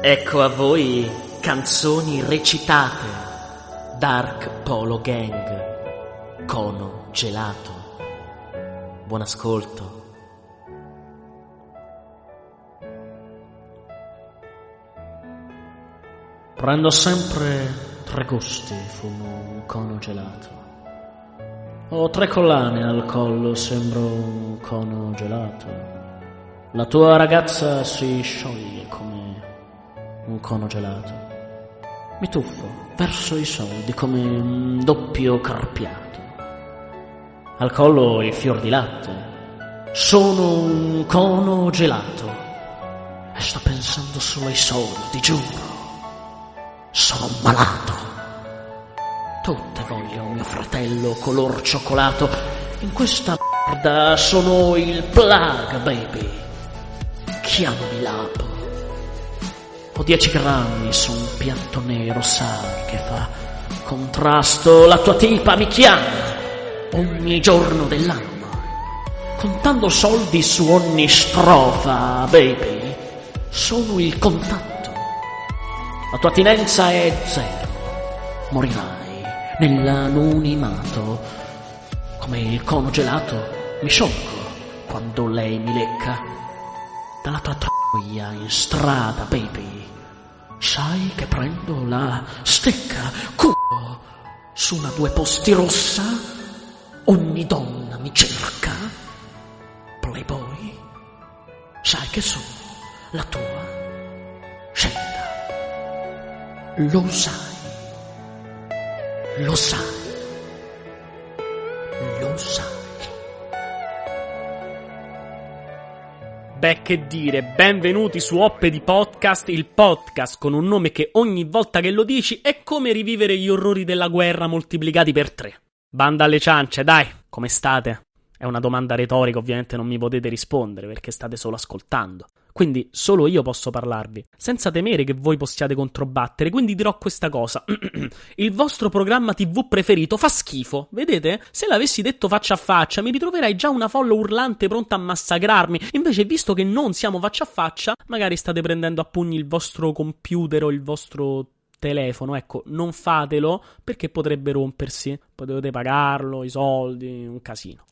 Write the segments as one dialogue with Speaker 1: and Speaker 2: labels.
Speaker 1: Ecco a voi canzoni recitate. Dark Polo Gang. Cono gelato. Buon ascolto. Prendo sempre tre gusti, fumo un cono gelato. Ho tre collane al collo, sembro un cono gelato. La tua ragazza si scioglie come un cono gelato. Mi tuffo verso i soldi come un doppio carpiato. Al collo il fior di latte. Sono un cono gelato. E sto pensando solo ai soldi, giuro. Sono malato. Tutte vogliono mio fratello color cioccolato. In questa merda sono il plug, baby. Chiamami lapo. Ho 10 grammi su un piatto nero, sai che fa contrasto. La tua tipa mi chiama ogni giorno dell'anno. Contando soldi su ogni strofa, baby. Sono il contatto. La tua attinenza è zero. Morirai nell'anonimato. Come il cono gelato mi sciolgo quando lei mi lecca. Dalla tua troia in strada, baby. Sai che prendo la stecca, culo, su una due posti rossa. Ogni donna mi cerca. Playboy. Sai che sono la tua scelta. Lo sai. Lo sai.
Speaker 2: Beh, che dire, benvenuti su Oppe di Podcast, il podcast con un nome che ogni volta che lo dici è come rivivere gli orrori della guerra moltiplicati per tre. Banda alle ciance, dai, come state? È una domanda retorica, ovviamente non mi potete rispondere perché state solo ascoltando. Quindi solo io posso parlarvi, senza temere che voi possiate controbattere, quindi dirò questa cosa. Il vostro programma TV preferito fa schifo, vedete? Se l'avessi detto faccia a faccia, mi ritroverai già una folla urlante pronta a massacrarmi. Invece, visto che non siamo faccia a faccia, magari state prendendo a pugni il vostro computer o il vostro telefono, ecco, non fatelo perché potrebbe rompersi. Poi dovete pagarlo, i soldi, un casino.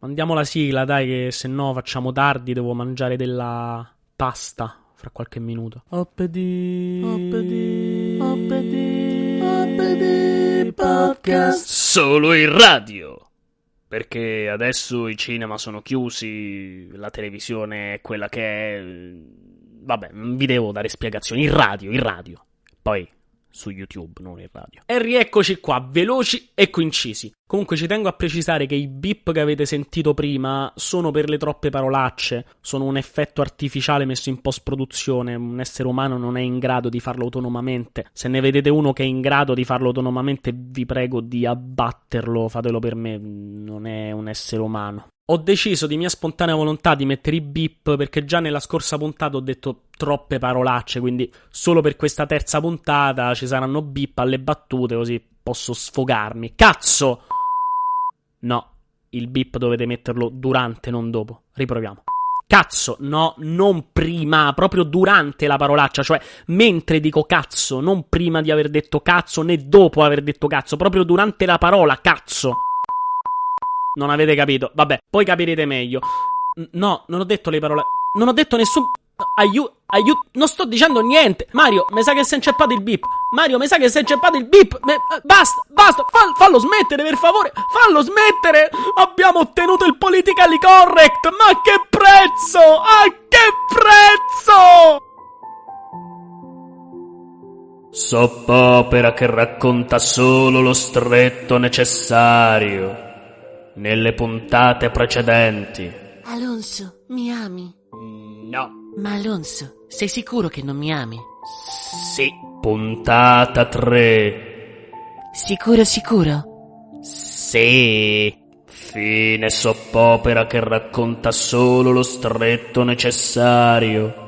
Speaker 2: Mandiamo la sigla, dai, che se no facciamo tardi, devo mangiare della pasta fra qualche minuto. Oppedi, oppedi, oppedi, oppedi, podcast. Solo in radio. Perché adesso i cinema sono chiusi, la televisione è quella che è. Vabbè, non vi devo dare spiegazioni. In radio, in radio. Poi su YouTube, non in radio. E rieccoci qua, veloci e concisi. Comunque ci tengo a precisare che i beep che avete sentito prima sono per le troppe parolacce, sono un effetto artificiale messo in post-produzione, un essere umano non è in grado di farlo autonomamente. Se ne vedete uno che è in grado di farlo autonomamente, vi prego di abbatterlo, fatelo per me, non è un essere umano. Ho deciso di mia spontanea volontà di mettere i beep perché già nella scorsa puntata ho detto troppe parolacce, quindi solo per questa terza puntata ci saranno beep alle battute così posso sfogarmi. Cazzo! No, il beep dovete metterlo durante, non dopo. Riproviamo. Cazzo, no, non prima, proprio durante la parolaccia, cioè mentre dico cazzo, non prima di aver detto cazzo né dopo aver detto cazzo, proprio durante la parola cazzo. Non avete capito. Vabbè, poi capirete meglio. No, non ho detto le parole. Non ho detto nessun. Aiuto. Aiuto. Non sto dicendo niente. Mario, mi sa che si è inceppato il beep. Mario, mi sa che si è inceppato il beep. Me... Basta, basta. Fall... fallo smettere, per favore. Fallo smettere. Abbiamo ottenuto il politically correct. Ma che prezzo? A che prezzo? Soppopera che racconta solo lo stretto necessario nelle puntate precedenti.
Speaker 3: Alonso, mi ami?
Speaker 2: No.
Speaker 3: Ma Alonso, sei sicuro che non mi ami?
Speaker 2: Sì. Puntata 3.
Speaker 3: Sicuro, sicuro?
Speaker 2: Sì. Fine soppopera che racconta solo lo stretto necessario.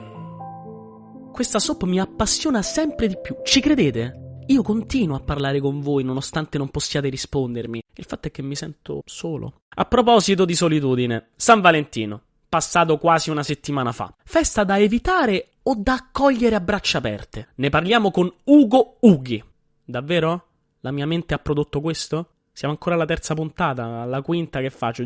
Speaker 2: Questa soap mi appassiona sempre di più, ci credete? Io continuo a parlare con voi nonostante non possiate rispondermi. Il fatto è che mi sento solo. A proposito di solitudine, San Valentino, passato quasi una settimana fa. Festa da evitare o da accogliere a braccia aperte? Ne parliamo con Ugo Ughi. Davvero? La mia mente ha prodotto questo? Siamo ancora alla terza puntata, alla quinta che faccio.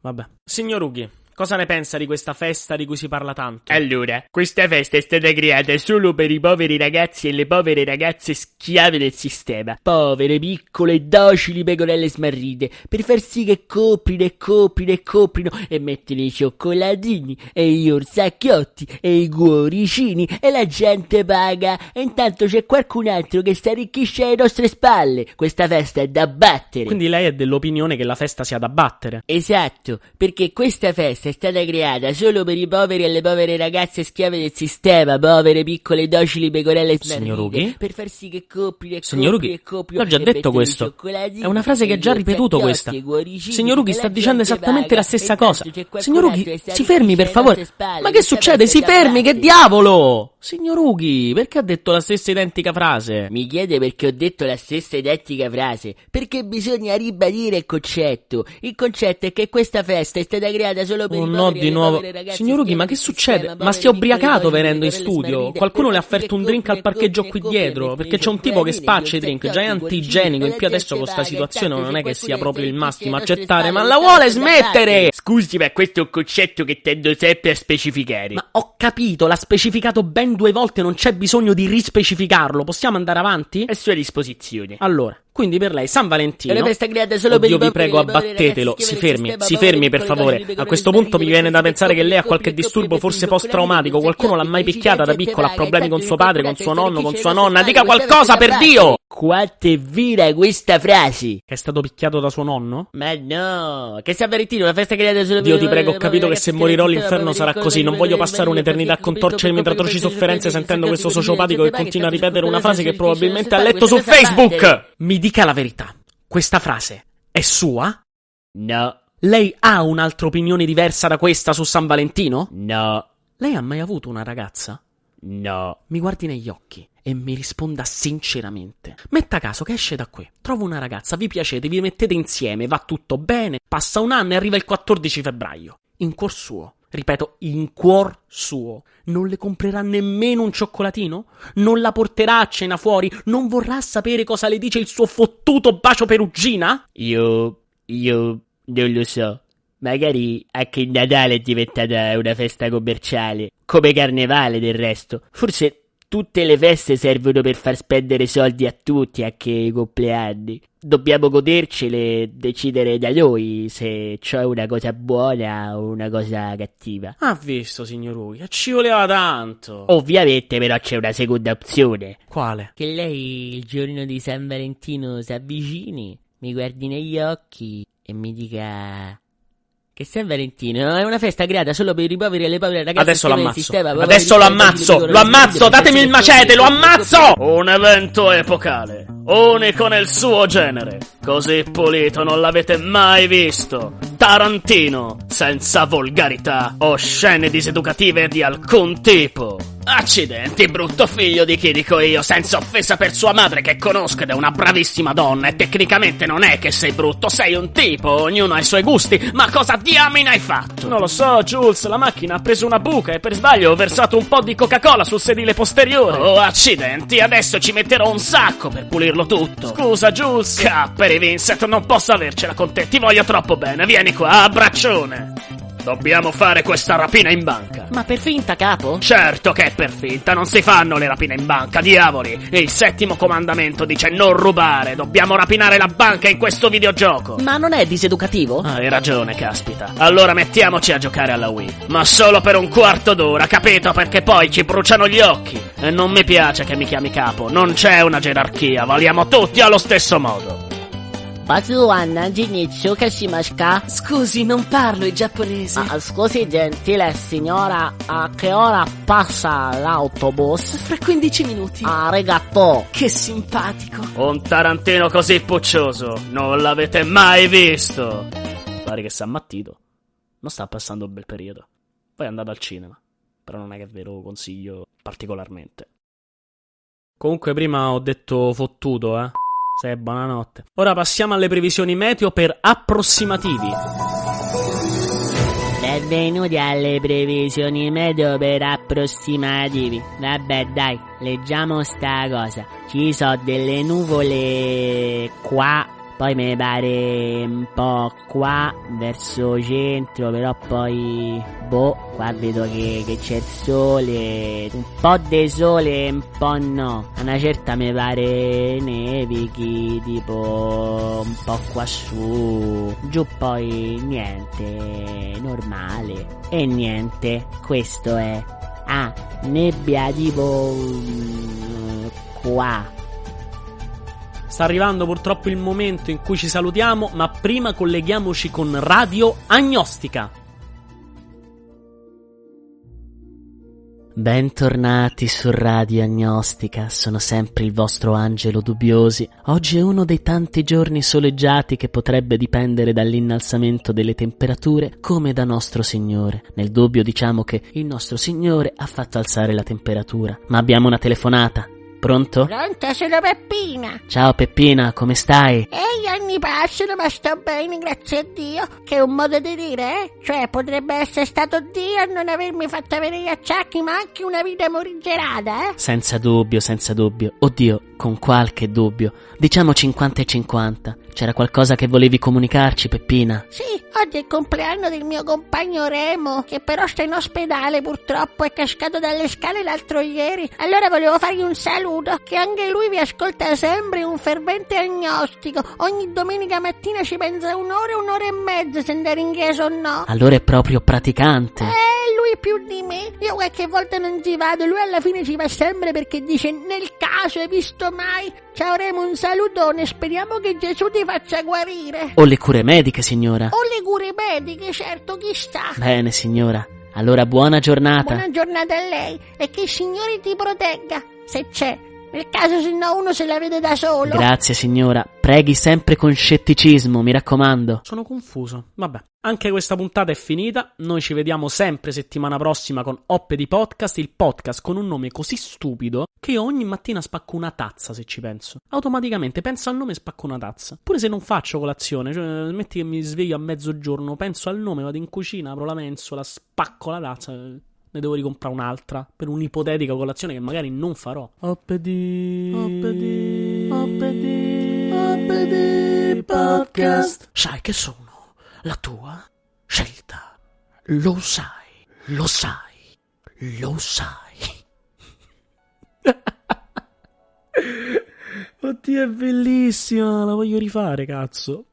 Speaker 2: Vabbè. Signor Ughi, Cosa ne pensa di questa festa di cui si parla tanto?
Speaker 1: Allora, questa festa è stata creata solo per i poveri ragazzi e le povere ragazze schiave del sistema. Povere, piccole, docili pecorelle smarrite, per far sì che coprino e coprino e coprino e mettono i cioccolatini e gli orsacchiotti e i cuoricini e la gente paga e intanto c'è qualcun altro che si arricchisce alle nostre spalle. Questa festa è da battere.
Speaker 2: Quindi lei è dell'opinione che la festa sia da battere?
Speaker 1: Esatto, perché questa festa è stata creata solo per i poveri e le povere ragazze schiave del sistema, povere piccole docili pecorelle
Speaker 2: Signor Ughi?
Speaker 1: per far sì che copri e
Speaker 2: Signor
Speaker 1: copri e copri
Speaker 2: l'ho già detto questo. È una frase che ha già ripetuto questa. Signor Ughi sta dicendo esattamente la stessa cosa. Signor Ughi, si fermi per favore. Ma che succede? Si fermi, che diavolo! Signor Ughi, perché ha detto la stessa identica frase?
Speaker 1: Mi chiede perché ho detto la stessa identica frase. Perché bisogna ribadire il concetto. Il concetto è che questa festa è stata creata solo per
Speaker 2: Oh
Speaker 1: i
Speaker 2: no, di nuovo. Signor Ughi, ma che succede? Ma si è ubriacato venendo in studio? Qualcuno le ha offerto un drink al parcheggio qui dietro? Perché c'è un tipo che spaccia i drink, già è antigenico. In più adesso con
Speaker 1: gente
Speaker 2: sta
Speaker 1: paga,
Speaker 2: situazione non è che sia proprio il massimo accettare. Ma la vuole
Speaker 1: questa
Speaker 2: smettere?
Speaker 4: Scusi, ma questo è un concetto che tendo sempre a specificare.
Speaker 2: Ma ho capito, l'ha specificato ben due volte, non c'è bisogno di rispecificarlo. Possiamo andare avanti?
Speaker 4: È sua disposizione.
Speaker 2: Allora, quindi per lei San Valentino.
Speaker 1: È una festa creata solo per
Speaker 2: Oddio,
Speaker 1: i
Speaker 2: vi prego,
Speaker 1: e
Speaker 2: abbattetelo. Si fermi, si fermi per favore. A questo punto mi viene da pensare che lei ha qualche disturbo, forse post-traumatico. Qualcuno l'ha mai picchiata da piccola, ha problemi con suo padre, con suo nonno, con sua nonna. Dica qualcosa per Dio!
Speaker 1: Quanto è vera questa frase?
Speaker 2: Che è stato picchiato da suo nonno?
Speaker 1: Ma no, che San Valentino, una festa creata solo per
Speaker 2: Dio ti prego, ho capito che se morirò l'inferno sarà così. Non voglio passare un'eternità con
Speaker 1: smarrite,
Speaker 2: torcermi mentre atroci sofferenze sentendo questo sociopatico che continua a ripetere una frase che probabilmente ha letto su Facebook. Mi dica la verità. Questa frase è sua?
Speaker 1: No,
Speaker 2: Lei ha un'altra opinione diversa da questa su San Valentino?
Speaker 1: no,
Speaker 2: Lei ha mai avuto una ragazza?
Speaker 1: no.
Speaker 2: Mi guardi negli occhi e mi risponda sinceramente. Metta caso che esce da qui, trova una ragazza, vi piacete, vi mettete insieme, va tutto bene, passa un anno e arriva il 14 febbraio. In cuor suo, ripeto, in cuor suo, non le comprerà nemmeno un cioccolatino? Non la porterà a cena fuori? Non vorrà sapere cosa le dice il suo fottuto bacio perugina?
Speaker 1: Io, io non lo so. Magari anche il Natale è diventata una festa commerciale, come Carnevale del resto. Forse tutte le feste servono per far spendere soldi a tutti, anche i compleanni. Dobbiamo godercele, decidere da noi se c'è una cosa buona o una cosa cattiva.
Speaker 2: Ha visto, signor Ughi, ci voleva tanto.
Speaker 1: Ovviamente però c'è una seconda opzione.
Speaker 2: Quale?
Speaker 1: Che lei il giorno di San Valentino si avvicini, mi guardi negli occhi e mi dica che San Valentino è una festa creata solo per i poveri e le povere ragazze
Speaker 2: Adesso lo ammazzo.
Speaker 1: sistema,
Speaker 2: Adesso lo ammazzo. Lo ammazzo. Datemi il macete. Lo ammazzo.
Speaker 4: Un evento epocale, unico nel suo genere. Così pulito non l'avete mai visto. Tarantino, senza volgarità o scene diseducative di alcun tipo. Accidenti, brutto figlio di chi dico io, senza offesa per sua madre che conosco ed è una bravissima donna e tecnicamente non è che sei brutto, sei un tipo, ognuno ha i suoi gusti, ma cosa diamine hai fatto? Non lo so, Jules, la macchina ha preso una buca e per sbaglio ho versato un po' di Coca-Cola sul sedile posteriore. Oh, accidenti, adesso ci metterò un sacco per pulirlo tutto. Scusa, Jules. Capperi, Vincent, non posso avercela con te, ti voglio troppo bene, vieni qua, abbraccione. Dobbiamo fare questa rapina in banca.
Speaker 1: Ma per finta, capo?
Speaker 4: Certo che è per finta, non si fanno le rapine in banca, diavoli! Il settimo comandamento dice non rubare, dobbiamo rapinare la banca in questo videogioco!
Speaker 2: Ma non è diseducativo?
Speaker 4: Ah, Hai ragione, caspita. Allora mettiamoci a giocare alla Wii. Ma solo per un quarto d'ora, capito? Perché poi ci bruciano gli occhi. E non mi piace che mi chiami capo. Non c'è una gerarchia, valiamo tutti allo stesso modo.
Speaker 1: Kashimashka.
Speaker 3: Scusi, non parlo il giapponese.
Speaker 1: Ah, scusi, gentile signora, a che ora passa l'autobus?
Speaker 3: Fra 15 minuti.
Speaker 1: A Regatto.
Speaker 3: Che simpatico.
Speaker 4: Un tarantino così puccioso, non l'avete mai visto. Pare che sia ammattito. Non sta passando un bel periodo. Poi è andato al cinema. Però non è che ve lo consiglio particolarmente.
Speaker 2: Comunque prima ho detto fottuto, eh. Sei buonanotte. Ora passiamo alle previsioni meteo per approssimativi.
Speaker 1: Benvenuti alle previsioni meteo per approssimativi. Vabbè, dai, leggiamo sta cosa. Ci sono delle nuvole qua poi mi pare un po' qua verso centro, però poi boh, qua vedo che, che c'è il sole, un po' di sole, un po' no. A una certa mi pare nevichi, tipo un po' qua su, giù poi niente, normale. E niente, questo è. Ah, nebbia tipo mm, qua
Speaker 2: Sta arrivando purtroppo il momento in cui ci salutiamo, ma prima colleghiamoci con Radio Agnostica.
Speaker 5: Bentornati su Radio Agnostica, sono sempre il vostro Angelo Dubbiosi. Oggi è uno dei tanti giorni soleggiati che potrebbe dipendere dall'innalzamento delle temperature come da nostro Signore. Nel dubbio diciamo che il nostro Signore ha fatto alzare la temperatura. Ma abbiamo una telefonata. Pronto?
Speaker 6: Pronto, sono Peppina.
Speaker 5: Ciao Peppina, come stai?
Speaker 6: E gli anni passano, ma sto bene, grazie a Dio. Che è un modo di dire, eh? Cioè, potrebbe essere stato Dio a non avermi fatto avere gli acciacchi, ma anche una vita morigerata, eh?
Speaker 5: Senza dubbio, senza dubbio. Oddio, con qualche dubbio. Diciamo 50 e 50. C'era qualcosa che volevi comunicarci, Peppina?
Speaker 6: Sì, oggi è il compleanno del mio compagno Remo, che però sta in ospedale purtroppo, è cascato dalle scale l'altro ieri. Allora volevo fargli un saluto, che anche lui vi ascolta sempre, un fervente agnostico. Ogni domenica mattina ci pensa un'ora, un'ora e mezza se andare in chiesa o no.
Speaker 5: Allora è proprio praticante.
Speaker 6: Eh, lui più di me. Io qualche volta non ci vado, lui alla fine ci va sempre perché dice nel caso hai visto mai? Ciao Remo, un salutone, speriamo che Gesù ti faccia guarire.
Speaker 5: O le cure mediche, signora.
Speaker 6: O le cure mediche, certo, chi sta.
Speaker 5: Bene, signora. Allora buona giornata.
Speaker 6: Buona giornata a lei e che il Signore ti protegga, se c'è. Nel caso se no uno se la vede da solo.
Speaker 5: Grazie, signora. Preghi sempre con scetticismo, mi raccomando.
Speaker 2: Sono confuso. Vabbè. Anche questa puntata è finita. Noi ci vediamo sempre settimana prossima con Oppe di Podcast, il podcast con un nome così stupido che io ogni mattina spacco una tazza, se ci penso. Automaticamente penso al nome e spacco una tazza. Pure se non faccio colazione, cioè metti che mi sveglio a mezzogiorno, penso al nome, vado in cucina, apro la mensola, spacco la tazza ne devo ricomprare un'altra per un'ipotetica colazione che magari non farò. Oppedi, oppedi, oppedi, oppedi podcast. Sai che sono la tua scelta. Lo sai, lo sai, lo sai. Oddio, è bellissima, la voglio rifare, cazzo.